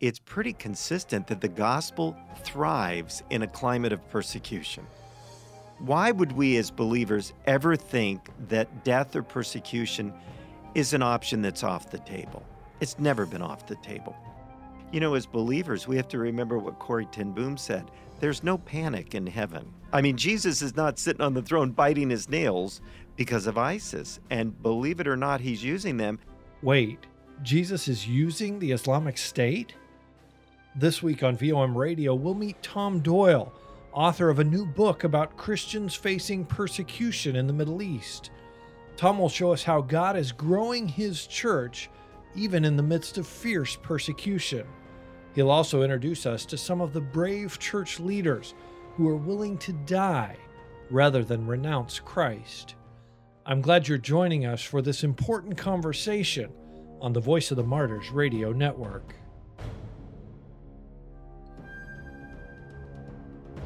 it's pretty consistent that the gospel thrives in a climate of persecution. Why would we as believers ever think that death or persecution is an option that's off the table? It's never been off the table. You know, as believers, we have to remember what Corrie ten Boom said there's no panic in heaven. I mean, Jesus is not sitting on the throne biting his nails because of ISIS. And believe it or not, he's using them. Wait, Jesus is using the Islamic State? This week on VOM Radio, we'll meet Tom Doyle, author of a new book about Christians facing persecution in the Middle East. Tom will show us how God is growing his church even in the midst of fierce persecution. He'll also introduce us to some of the brave church leaders who are willing to die rather than renounce Christ. I'm glad you're joining us for this important conversation on the Voice of the Martyrs radio network.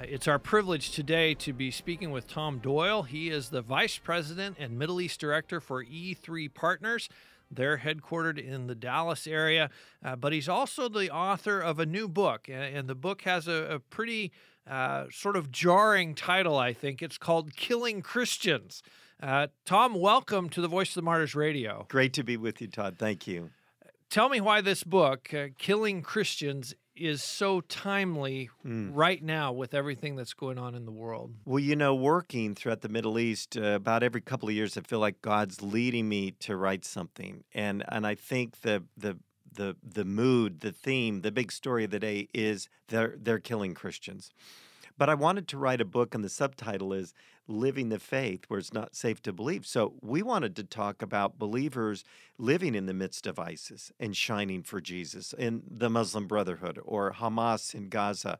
Uh, it's our privilege today to be speaking with Tom Doyle. He is the Vice President and Middle East Director for E3 Partners. They're headquartered in the Dallas area, uh, but he's also the author of a new book, and, and the book has a, a pretty uh, sort of jarring title, I think. It's called Killing Christians. Uh, Tom, welcome to the Voice of the Martyrs Radio. Great to be with you, Todd. Thank you. Tell me why this book, uh, Killing Christians, is so timely mm. right now with everything that's going on in the world? Well, you know, working throughout the Middle East, uh, about every couple of years, I feel like God's leading me to write something, and and I think the the the the mood, the theme, the big story of the day is they're they're killing Christians. But I wanted to write a book, and the subtitle is Living the Faith, where it's not safe to believe. So we wanted to talk about believers living in the midst of ISIS and shining for Jesus in the Muslim Brotherhood or Hamas in Gaza.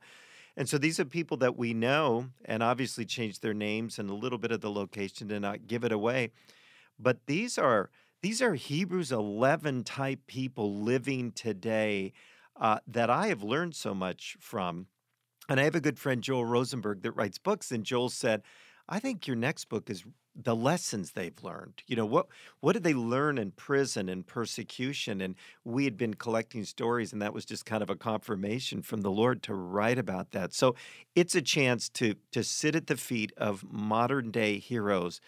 And so these are people that we know and obviously changed their names and a little bit of the location to not give it away. But these are these are Hebrews 11 type people living today uh, that I have learned so much from and I have a good friend, Joel Rosenberg, that writes books. And Joel said, I think your next book is the lessons they've learned. You know, what what did they learn in prison and persecution? And we had been collecting stories, and that was just kind of a confirmation from the Lord to write about that. So it's a chance to to sit at the feet of modern day heroes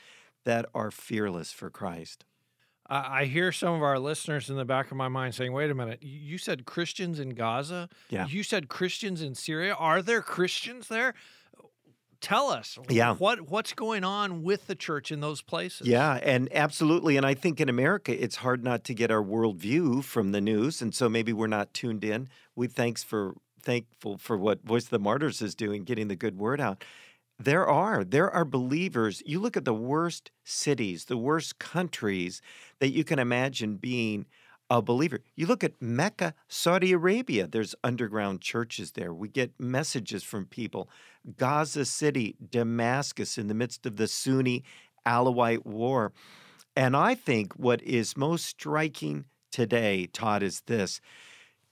that are fearless for Christ. I hear some of our listeners in the back of my mind saying, wait a minute, you said Christians in Gaza? Yeah. You said Christians in Syria? Are there Christians there? Tell us yeah. what what's going on with the church in those places. Yeah, and absolutely. And I think in America it's hard not to get our worldview from the news. And so maybe we're not tuned in. We thanks for thankful for what Voice of the Martyrs is doing, getting the good word out. There are. There are believers. You look at the worst cities, the worst countries that you can imagine being a believer. You look at Mecca, Saudi Arabia, there's underground churches there. We get messages from people. Gaza City, Damascus, in the midst of the Sunni Alawite war. And I think what is most striking today, Todd, is this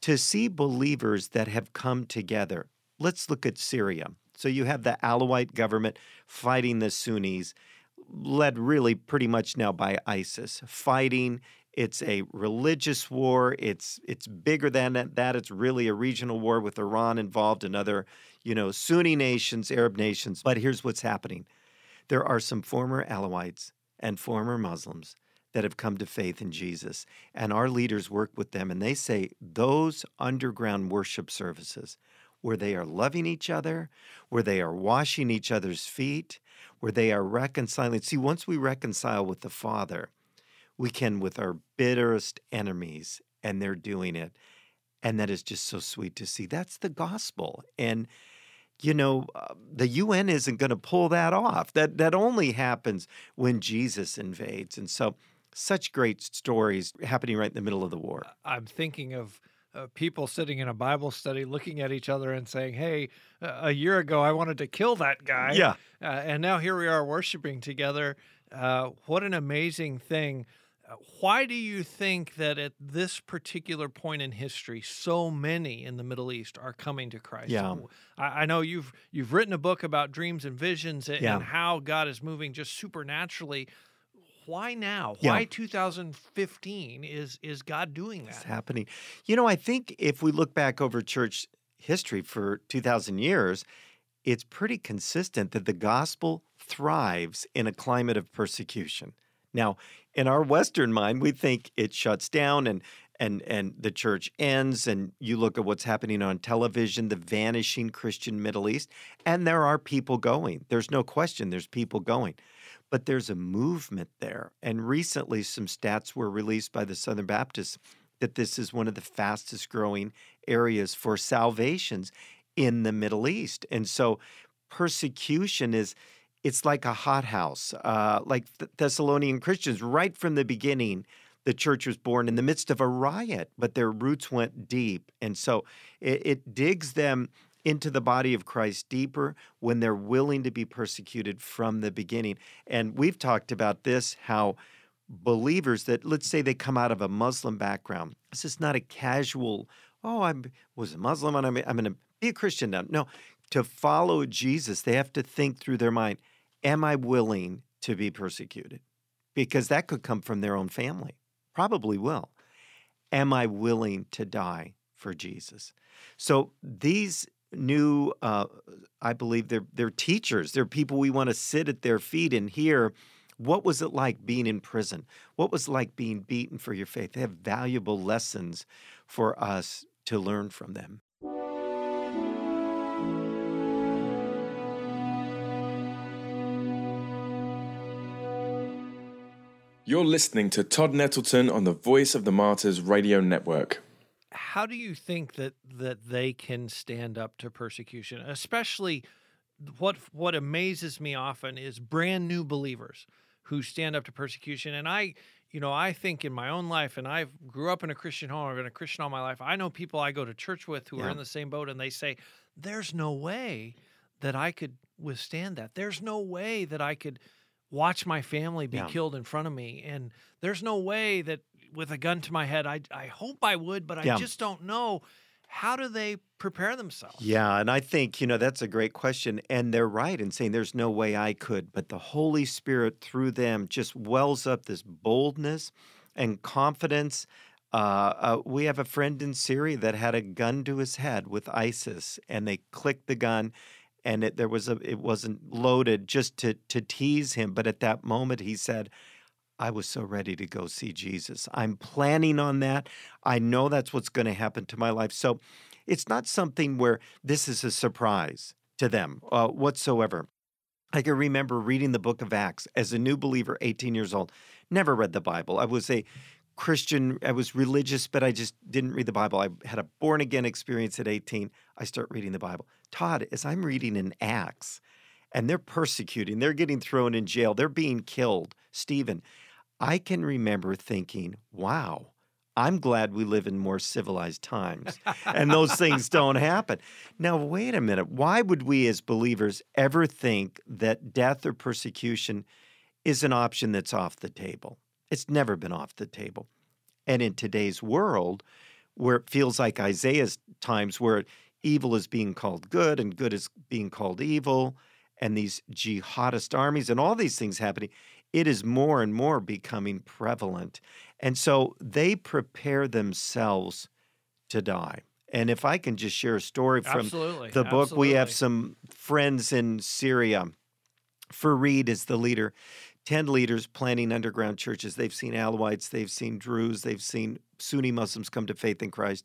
to see believers that have come together. Let's look at Syria. So you have the Alawite government fighting the Sunnis, led really pretty much now by ISIS, fighting. It's a religious war. It's it's bigger than that. It's really a regional war with Iran involved and other, you know, Sunni nations, Arab nations. But here's what's happening. There are some former Alawites and former Muslims that have come to faith in Jesus. And our leaders work with them and they say those underground worship services where they are loving each other, where they are washing each other's feet, where they are reconciling. See, once we reconcile with the Father, we can with our bitterest enemies, and they're doing it. And that is just so sweet to see. That's the gospel. And you know, uh, the UN isn't going to pull that off. That that only happens when Jesus invades. And so such great stories happening right in the middle of the war. I'm thinking of uh, people sitting in a Bible study looking at each other and saying, Hey, a year ago I wanted to kill that guy. Yeah. Uh, and now here we are worshiping together. Uh, what an amazing thing. Uh, why do you think that at this particular point in history, so many in the Middle East are coming to Christ? Yeah. I, I know you've you've written a book about dreams and visions and, Yeah. and how God is moving just supernaturally. Why now? Yeah. Why 2015 is is God doing It's that? happening. You know, I think if we look back over church history for 2,000 years, it's pretty consistent that the gospel thrives in a climate of persecution. Now, in our Western mind, we think it shuts down and and and the church ends. And you look at what's happening on television, the vanishing Christian Middle East, and there are people going. There's no question. There's people going. But there's a movement there. And recently, some stats were released by the Southern Baptists that this is one of the fastest growing areas for salvations in the Middle East. And so persecution is it's like a hothouse, uh, like the Thessalonian Christians. Right from the beginning, the church was born in the midst of a riot, but their roots went deep. And so it, it digs them into the body of Christ deeper when they're willing to be persecuted from the beginning. And we've talked about this how believers that let's say they come out of a Muslim background. This is not a casual, oh, I was a Muslim and I'm, I'm going to be a Christian now. No, to follow Jesus, they have to think through their mind, am I willing to be persecuted? Because that could come from their own family, probably will. Am I willing to die for Jesus? So these new, uh, I believe they're, they're teachers. They're people we want to sit at their feet and hear what was it like being in prison? What was it like being beaten for your faith? They have valuable lessons for us to learn from them. You're listening to Todd Nettleton on the Voice of the Martyrs Radio Network. How do you think that that they can stand up to persecution? Especially what what amazes me often is brand new believers who stand up to persecution. And I, you know, I think in my own life, and I've grew up in a Christian home, I've been a Christian all my life. I know people I go to church with who are in the same boat, and they say, "There's no way that I could withstand that. There's no way that I could." Watch my family be Yeah. killed in front of me and there's no way that with a gun to my head i i hope i would but i Yeah. just don't know how do they prepare themselves Yeah, and I think, you know, that's a great question. And they're right in saying there's no way I could, but the Holy Spirit through them just wells up this boldness and confidence. Uh, uh, we have a friend in Syria that had a gun to his head with ISIS, and they clicked the gun, and it, there was a it wasn't loaded just to to tease him, but at that moment he said, I was so ready to go see Jesus. I'm planning on that. I know that's what's going to happen to my life. So it's not something where this is a surprise to them uh, whatsoever. I can remember reading the book of Acts as a new believer, 18 years old. Never read the Bible. I was a Christian, I was religious, but I just didn't read the Bible. I had a born again experience at 18. I start reading the Bible. Todd, as I'm reading in Acts, and they're persecuting, they're getting thrown in jail, they're being killed. Stephen, I can remember thinking, wow, I'm glad we live in more civilized times and those things don't happen. Now, wait a minute. Why would we as believers ever think that death or persecution is an option that's off the table? It's never been off the table. And in today's world, where it feels like Isaiah's times, where evil is being called good and good is being called evil, and these jihadist armies and all these things happening, it is more and more becoming prevalent. And so they prepare themselves to die. And if I can just share a story from absolutely the book, we have some friends in Syria. Fareed is the leader. 10 leaders planning underground churches. They've seen Alawites, they've seen Druze, they've seen Sunni Muslims come to faith in Christ.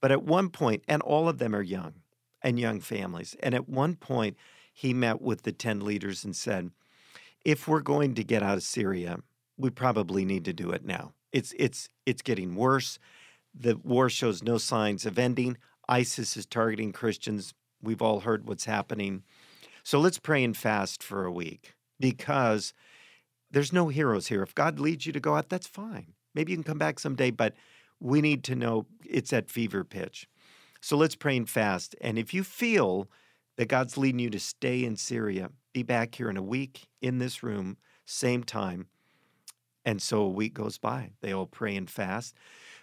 But at one point, and all of them are young and young families. And at one point, he met with the 10 leaders and said, if we're going to get out of Syria, we probably need to do it now. It's it's it's getting worse. The war shows no signs of ending. ISIS is targeting Christians. We've all heard what's happening. So let's pray and fast for a week because there's no heroes here. If God leads you to go out, that's fine. Maybe you can come back someday, but we need to know it's at fever pitch. So let's pray and fast. And if you feel that God's leading you to stay in Syria, be back here in a week in this room, same time. And so a week goes by. They all pray and fast.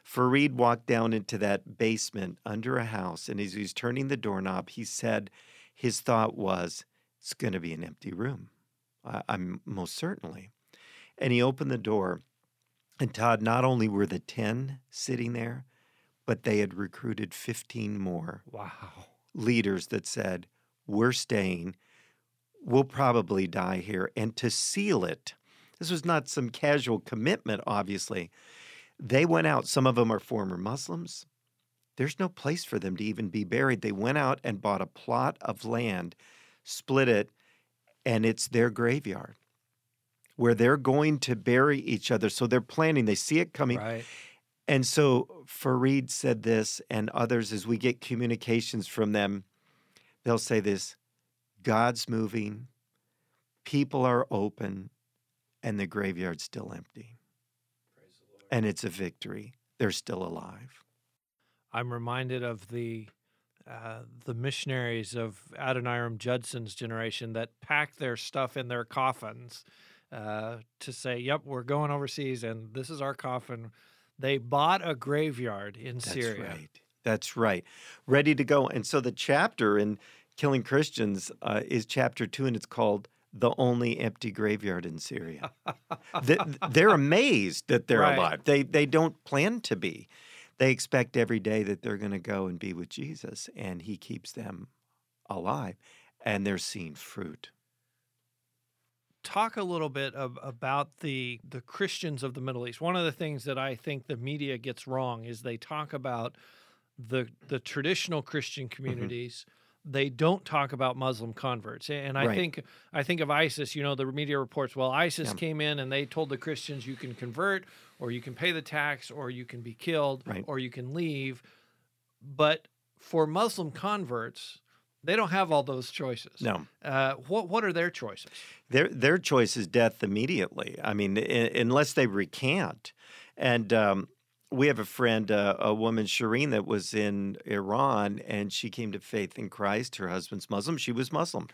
Fareed walked down into that basement under a house, and as he was turning the doorknob, he said his thought was, It's going to be an empty room. I'm most certainly. And he opened the door, and Todd, not only were the 10 sitting there, but they had recruited 15 more Wow. leaders that said, We're staying. We'll probably die here. And to seal it, this was not some casual commitment, obviously. They went out. Some of them are former Muslims. There's no place for them to even be buried. They went out and bought a plot of land, split it, and it's their graveyard where they're going to bury each other. So they're planning, they see it coming. Right. And so Fareed said this, and others, as we get communications from them, they'll say this God's moving, people are open, and the graveyard's still empty. And it's a victory. They're still alive. I'm reminded of the uh, the missionaries of Adoniram Judson's generation that packed their stuff in their coffins uh, to say, "Yep, we're going overseas, and this is our coffin." They bought a graveyard in That's Syria. right. That's right. Ready to go. And so the chapter in Killing Christians uh, is chapter two, and it's called The Only Empty Graveyard in Syria. Th- they're amazed that they're Right. alive. They, they don't plan to be. They expect every day that they're going to go and be with Jesus, and He keeps them alive, and they're seeing fruit. Talk a little bit of, about the the Christians of the Middle East. One of the things that I think the media gets wrong is they talk about the the traditional Christian Mm-hmm. communities. They don't talk about Muslim converts, and I Right. think I think of ISIS. You know, the media reports. Well, ISIS Yeah. came in and they told the Christians you can convert, or you can pay the tax, or you can be killed, Right. or you can leave. But for Muslim converts, they don't have all those choices. No. Uh, what what are their choices? Their their choice is death immediately. I mean, i- unless they recant. And um, we have a friend, uh, a woman, Shireen, that was in Iran, and she came to faith in Christ. Her husband's Muslim; she was Muslim.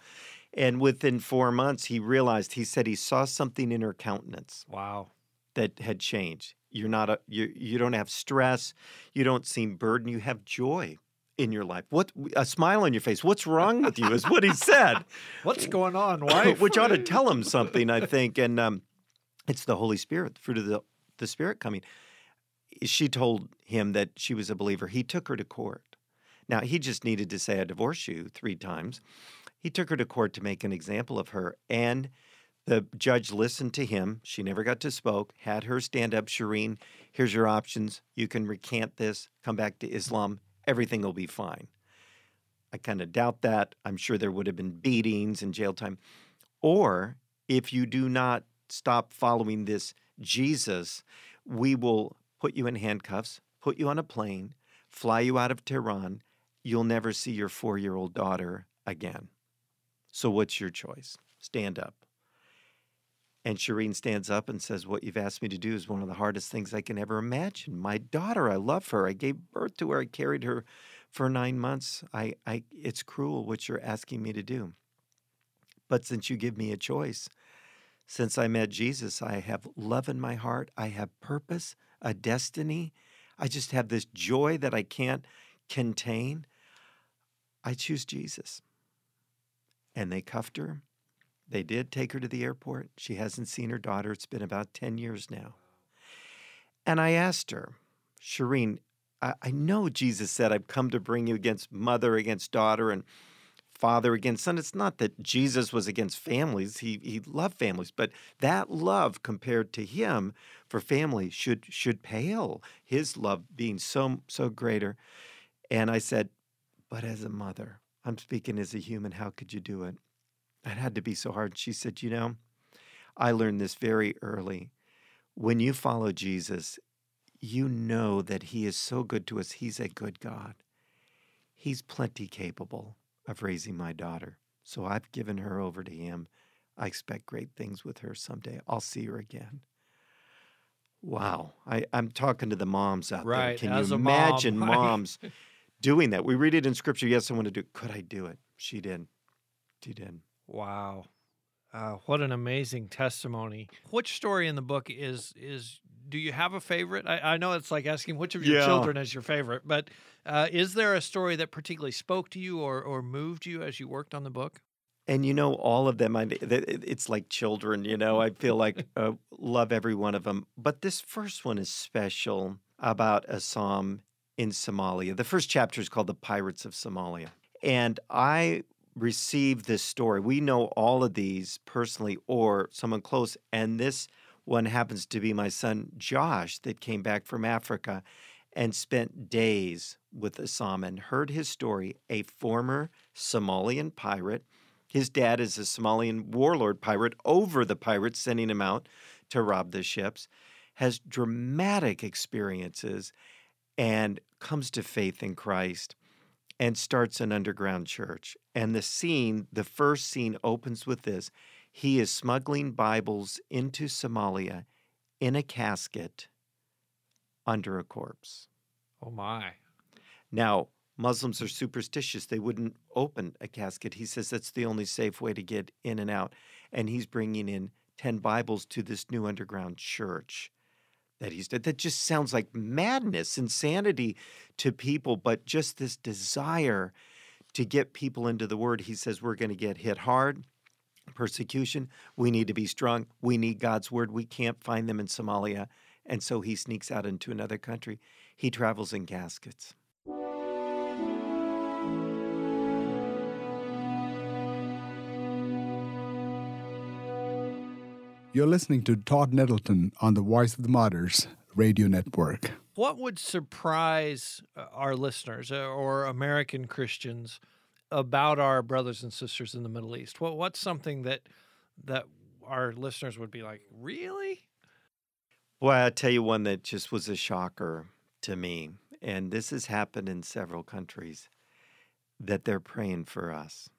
And within four months, he realized. He said he saw something in her countenance Wow. that had changed. You're not a you. You don't have stress. You don't seem burdened. You have joy in your life. What a smile on your face. What's wrong with you? Is what he said. What's going on? Why? which ought to tell him something, I think. And um, it's the Holy Spirit, the fruit of the, the Spirit coming. She told him that she was a believer. He took her to court. Now, he just needed to say, I divorce you three times. He took her to court to make an example of her. And the judge listened to him. She never got to spoke, had her stand up. Shireen, here's your options. You can recant this, come back to Islam. Everything will be fine. I kind of doubt that. I'm sure there would have been beatings and jail time. Or if you do not stop following this Jesus, we will put you in handcuffs, put you on a plane, fly you out of Tehran. You'll never see your four year old daughter again. So, what's your choice? Stand up. And Shireen stands up and says, What you've asked me to do is one of the hardest things I can ever imagine. My daughter, I love her. I gave birth to her. I carried her for nine months. I, I, it's cruel what you're asking me to do. But since you give me a choice, since I met Jesus, I have love in my heart. I have purpose, a destiny. I just have this joy that I can't contain. I choose Jesus. And they cuffed her. They did take her to the airport. She hasn't seen her daughter. It's been about 10 years now. And I asked her, Shireen, I, I know Jesus said, I've come to bring you against mother, against daughter, and father against son. It's not that Jesus was against families. He, he loved families, but that love compared to him for family should, should pale, his love being so, so greater. And I said, but as a mother, I'm speaking as a human, how could you do it? It had to be so hard. She said, You know, I learned this very early. When you follow Jesus, you know that He is so good to us. He's a good God. He's plenty capable of raising my daughter. So I've given her over to Him. I expect great things with her someday. I'll see her again. Wow. I, I'm talking to the moms out there. Can you a mom, imagine moms doing that? We read it in scripture. Yes, I want to do it. Could I do it? She did. She did. Wow. Uh, what an amazing testimony. Which story in the book is is do you have a favorite? I, I know it's like asking which of your Yeah. children is your favorite, but uh, is there a story that particularly spoke to you or, or moved you as you worked on the book? And you know, all of them, I, it's like children, you know, I feel like uh, love every one of them. But this first one is special about Assam in Somalia. The first chapter is called The Pirates of Somalia. And I received this story. We know all of these personally or someone close. And this one happens to be my son Josh that came back from Africa and spent days with Assam and heard his story, a former Somalian pirate. His dad is a Somalian warlord pirate over the pirates, sending him out to rob the ships, has dramatic experiences and comes to faith in Christ and starts an underground church. And the scene, the first scene opens with this. He is smuggling Bibles into Somalia in a casket under a corpse. Oh my. Now, Muslims are superstitious. They wouldn't open a casket. He says that's the only safe way to get in and out. And he's bringing in 10 Bibles to this new underground church that he's that just sounds like madness, insanity to people, but just this desire to get people into the word. He says we're going to get hit hard, persecution. We need to be strong. We need God's word. We can't find them in Somalia. And so he sneaks out into another country. He travels in caskets. You're listening to Todd Nettleton on the Voice of the Martyrs radio network. What would surprise uh, our listeners uh, or American Christians about our brothers and sisters in the Middle East? What what's something that that our listeners would be like, really? Well, I'll tell you one that just was a shocker to me. And this has happened in several countries that they're praying for us.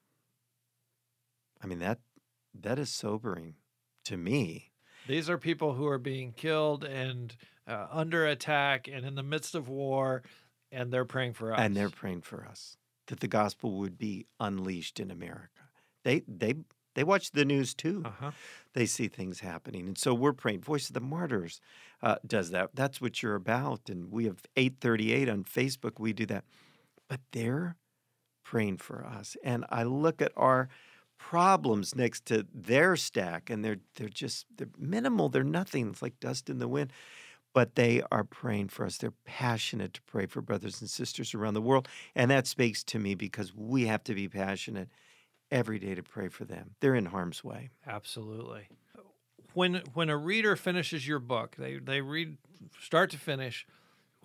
I mean, that that is sobering to me. These are people who are being killed and uh, under attack and in the midst of war, and they're praying for us. And they're praying for us that the gospel would be unleashed in America. They they they watch the news too. uh-huh. They see things happening, and so we're praying. Voice of the Martyrs uh, does that. That's what you're about, and we have 838 on Facebook. We do that, but they're praying for us. And I look at our problems next to their stack, and they're they're just they're minimal. They're nothing. It's like dust in the wind. But they are praying for us. They're passionate to pray for brothers and sisters around the world. And that speaks to me because we have to be passionate every day to pray for them. They're in harm's way. Absolutely. When when a reader finishes your book, they they read start to finish.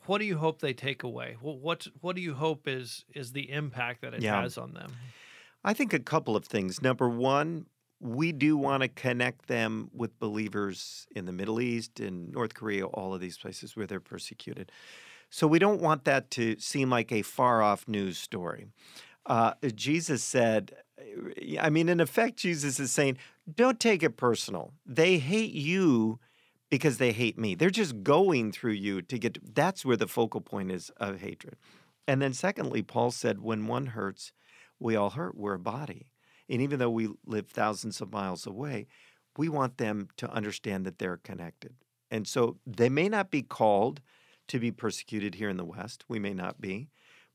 What do you hope they take away? What what do you hope is is the impact that it Yeah. has on them? I think a couple of things. Number one, we do want to connect them with believers in the Middle East, in North Korea, all of these places where they're persecuted. So we don't want that to seem like a far off news story. Uh, Jesus said, I mean, in effect, Jesus is saying, don't take it personal. They hate you because they hate me. They're just going through you to get, that's where the focal point is of hatred. And then, secondly, Paul said, when one hurts, we all hurt. We're a body. And even though we live thousands of miles away, we want them to understand that they're connected. And so they may not be called to be persecuted here in the West. We may not be,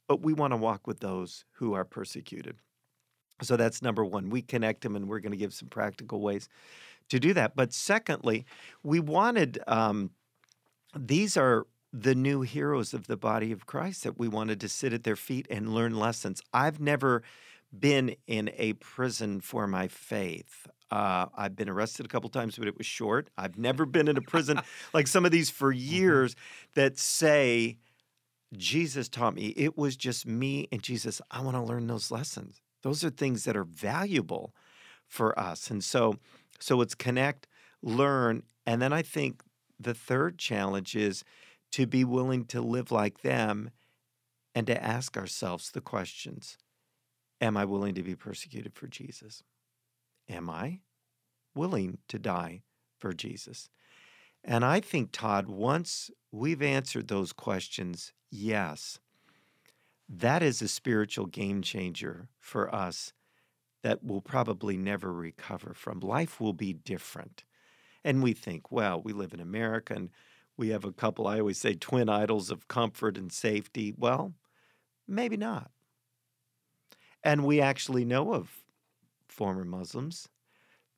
but we want to walk with those who are persecuted. So that's number one. We connect them, and we're going to give some practical ways to do that. But secondly, we wanted um, these are the new heroes of the body of Christ that we wanted to sit at their feet and learn lessons. I've never been in a prison for my faith. Uh, I've been arrested a couple times, but it was short. I've never been in a prison like some of these for years that say, Jesus taught me. It was just me and Jesus. I want to learn those lessons. Those are things that are valuable for us. And so, so it's connect, learn, and then I think the third challenge is to be willing to live like them and to ask ourselves the questions Am I willing to be persecuted for Jesus? Am I willing to die for Jesus? And I think, Todd, once we've answered those questions, yes, that is a spiritual game changer for us that we'll probably never recover from. Life will be different. And we think, well, we live in America and we have a couple, I always say, twin idols of comfort and safety. Well, maybe not. And we actually know of former Muslims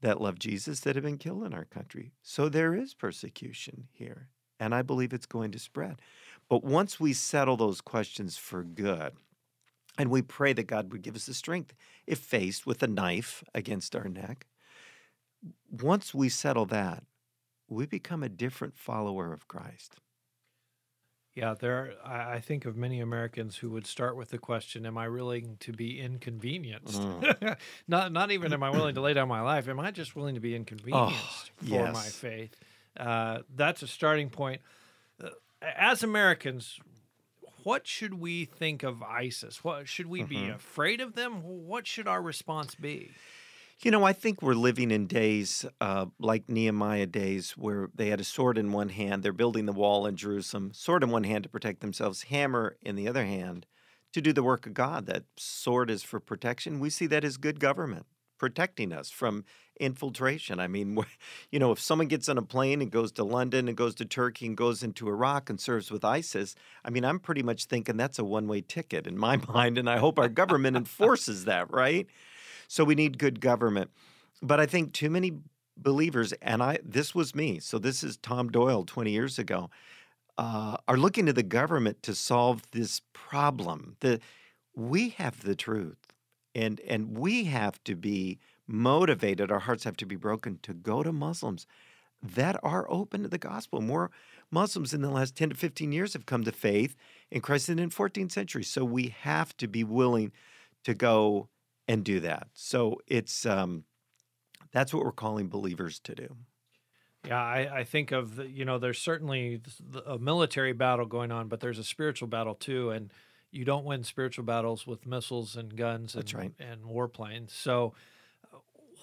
that love Jesus that have been killed in our country. So there is persecution here. And I believe it's going to spread. But once we settle those questions for good, and we pray that God would give us the strength if faced with a knife against our neck, once we settle that, we become a different follower of Christ. Yeah, there. I I think of many Americans who would start with the question, "Am I willing to be inconvenienced?" Mm. not, not even am I willing to lay down my life. Am I just willing to be inconvenienced for my faith? Uh, that's a starting point. Uh, as Americans, what should we think of ISIS? What should we be Mhm. afraid of them? What should our response be? You know, I think we're living in days uh, like Nehemiah days where they had a sword in one hand, they're building the wall in Jerusalem, sword in one hand to protect themselves, hammer in the other hand to do the work of God. That sword is for protection. We see that as good government protecting us from infiltration. I mean, you know, if someone gets on a plane and goes to London and goes to Turkey and goes into Iraq and serves with ISIS, I mean, I'm pretty much thinking that's a one way ticket in my mind. And I hope our government enforces that, right? So we need good government. But I think too many believers, and I this was me, so this is Tom Doyle 20 years ago, uh, are looking to the government to solve this problem. The we have the truth. And and we have to be motivated, our hearts have to be broken to go to Muslims that are open to the gospel. More Muslims in the last 10 to 15 years have come to faith in Christ than in 14th century. So we have to be willing to go and do that. So it's um, that's what we're calling believers to do. Yeah, I, I think of the, you know there's certainly a military battle going on, but there's a spiritual battle too, and you don't win spiritual battles with missiles and guns and, right. and warplanes. So, uh,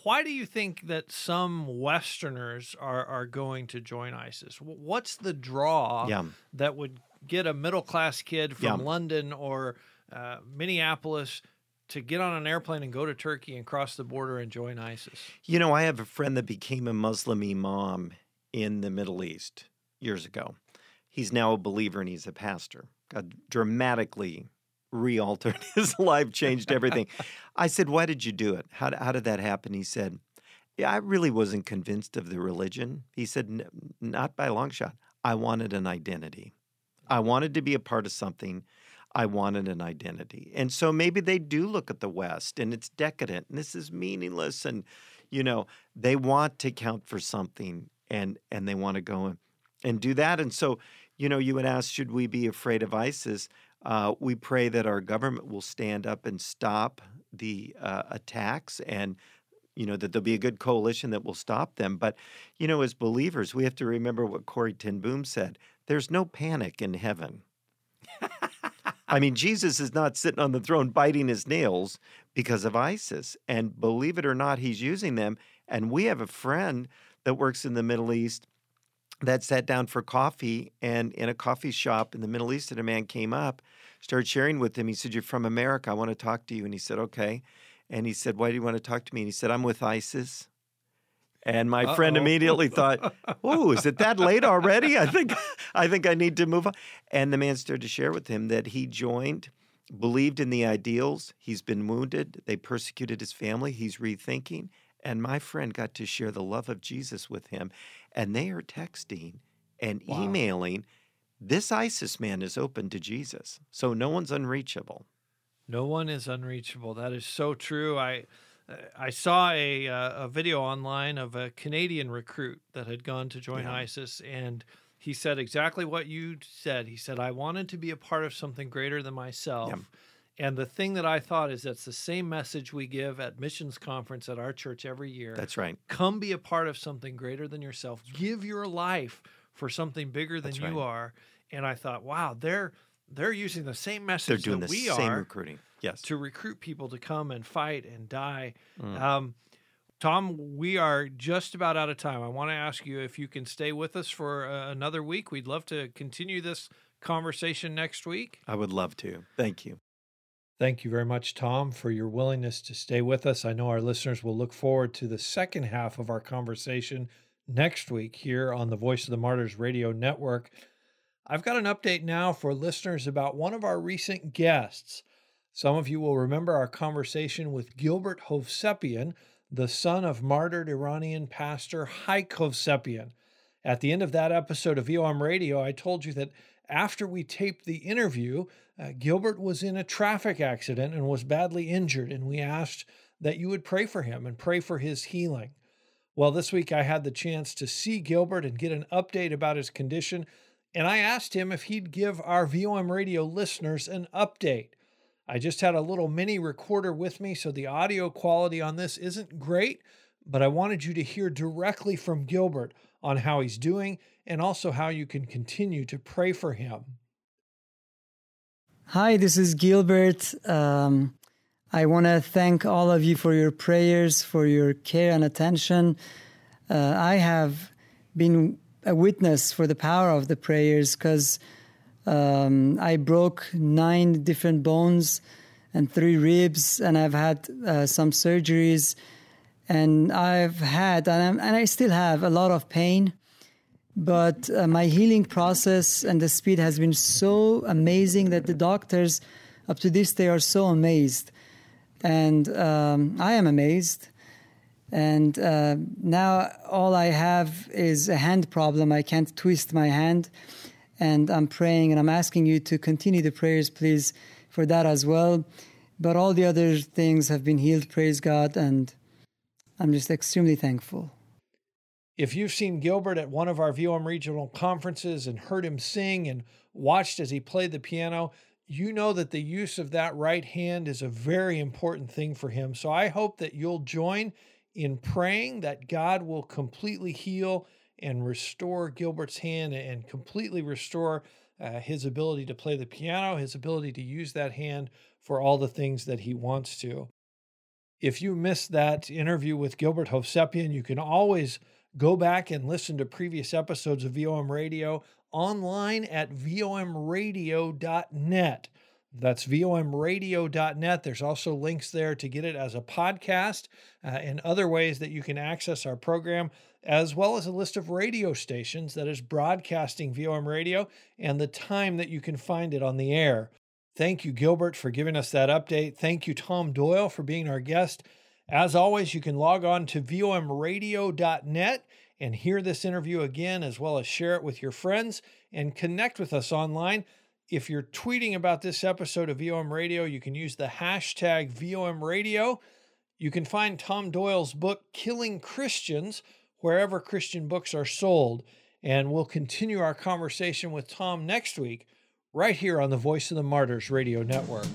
why do you think that some Westerners are are going to join ISIS? What's the draw Yeah. that would get a middle class kid from Yeah. London or uh, Minneapolis to get on an airplane and go to Turkey and cross the border and join ISIS? You know, I have a friend that became a Muslim imam in the Middle East years ago. He's now a believer and he's a pastor. God dramatically re-altered his life, changed everything. I said, "Why did you do it? How, how did that happen?" He said, "Yeah, I really wasn't convinced of the religion." He said, "N- "Not by a long shot. I wanted an identity. I wanted to be a part of something." I wanted an identity. And so maybe they do look at the West and it's decadent and this is meaningless and you know, they want to count for something and and they want to go and, and do that. And so, you know, you would ask, should we be afraid of ISIS? Uh, we pray that our government will stand up and stop the uh, attacks and you know that there'll be a good coalition that will stop them but you know as believers we have to remember what corrie ten boom said there's no panic in heaven I mean, Jesus is not sitting on the throne biting his nails because of ISIS. And believe it or not, he's using them. And we have a friend that works in the Middle East that sat down for coffee and in a coffee shop in the Middle East, and a man came up, started sharing with him. He said, You're from America. I want to talk to you. And he said, Okay. And he said, Why do you want to talk to me? And he said, I'm with ISIS. And my friend Uh-oh. immediately thought, "Oh, is it that late already? I think, I think I need to move on." And the man started to share with him that he joined, believed in the ideals. He's been wounded. They persecuted his family. He's rethinking. And my friend got to share the love of Jesus with him. And they are texting and Wow. emailing. This ISIS man is open to Jesus, so no one's unreachable. No one is unreachable. That is so true. I I saw a uh, a video online of a Canadian recruit that had gone to join Yeah. ISIS, and he said exactly what you said. He said, "I wanted to be a part of something greater than myself." And the thing that I thought is that's the same message we give at missions conference at our church every year. That's right. Come be a part of something greater than yourself. Give your life for something bigger than you are. And I thought, wow, they're they're using the same message. They're doing that the we same are recruiting. Yes. to recruit people to come and fight and die. Mm. Um, Tom, we are just about out of time. I want to ask you if you can stay with us for uh, another week. We'd love to continue this conversation next week. I would love to. Thank you. Thank you very much, Tom, for your willingness to stay with us. I know our listeners will look forward to the second half of our conversation next week here on the Voice of the Martyrs Radio Network. I've got an update now for listeners about one of our recent guests. Some of you will remember our conversation with Gilbert Hovsepian the son of martyred Iranian pastor Haik Hovsepian. At the end of that episode of VOM Radio, I told you that after we taped the interview, uh, Gilbert was in a traffic accident and was badly injured, and we asked that you would pray for him and pray for his healing. Well, this week I had the chance to see Gilbert and get an update about his condition, and I asked him if he'd give our VOM radio listeners an update. I just had a little mini recorder with me, so the audio quality on this isn't great, but I wanted you to hear directly from Gilbert on how he's doing and also how you can continue to pray for him. Hi, this is Gilbert. Um, I want to thank all of you for your prayers, for your care and attention. Uh, I have been a witness for the power of the prayers because um, I broke nine different bones and three ribs, and I've had uh, some surgeries, and I've had, and, and, i still have, a lot of pain. But uh, my healing process and the speed has been so amazing that the doctors, up to this day, are so amazed. And um, I am amazed. And uh, now all I have is a hand problem. I can't twist my hand and I'm praying and I'm asking you to continue the prayers, please, for that as well. But all the other things have been healed, praise God, and I'm just extremely thankful. If you've seen Gilbert at one of our VOM regional conferences and heard him sing and watched as he played the piano, you know that the use of that right hand is a very important thing for him. So I hope that you'll join in praying that God will completely heal and restore Gilbert's hand and completely restore uh, his ability to play the piano, his ability to use that hand for all the things that he wants to. If you missed that interview with Gilbert Hovsepian, you can always go back and listen to previous episodes of VOM Radio online at vomradio.net. That's vomradio.net. There's also links there to get it as a podcast uh, and other ways that you can access our program as well as a list of radio stations that is broadcasting VOM radio and the time that you can find it on the air. Thank you, Gilbert, for giving us that update. Thank you, Tom Doyle, for being our guest. As always, you can log on to vomradio.net and hear this interview again, as well as share it with your friends and connect with us online. If you're tweeting about this episode of VOM Radio, you can use the hashtag VOM Radio. You can find Tom Doyle's book, Killing Christians wherever Christian books are sold. And we'll continue our conversation with Tom next week, right here on the Voice of the Martyrs Radio Network.